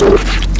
you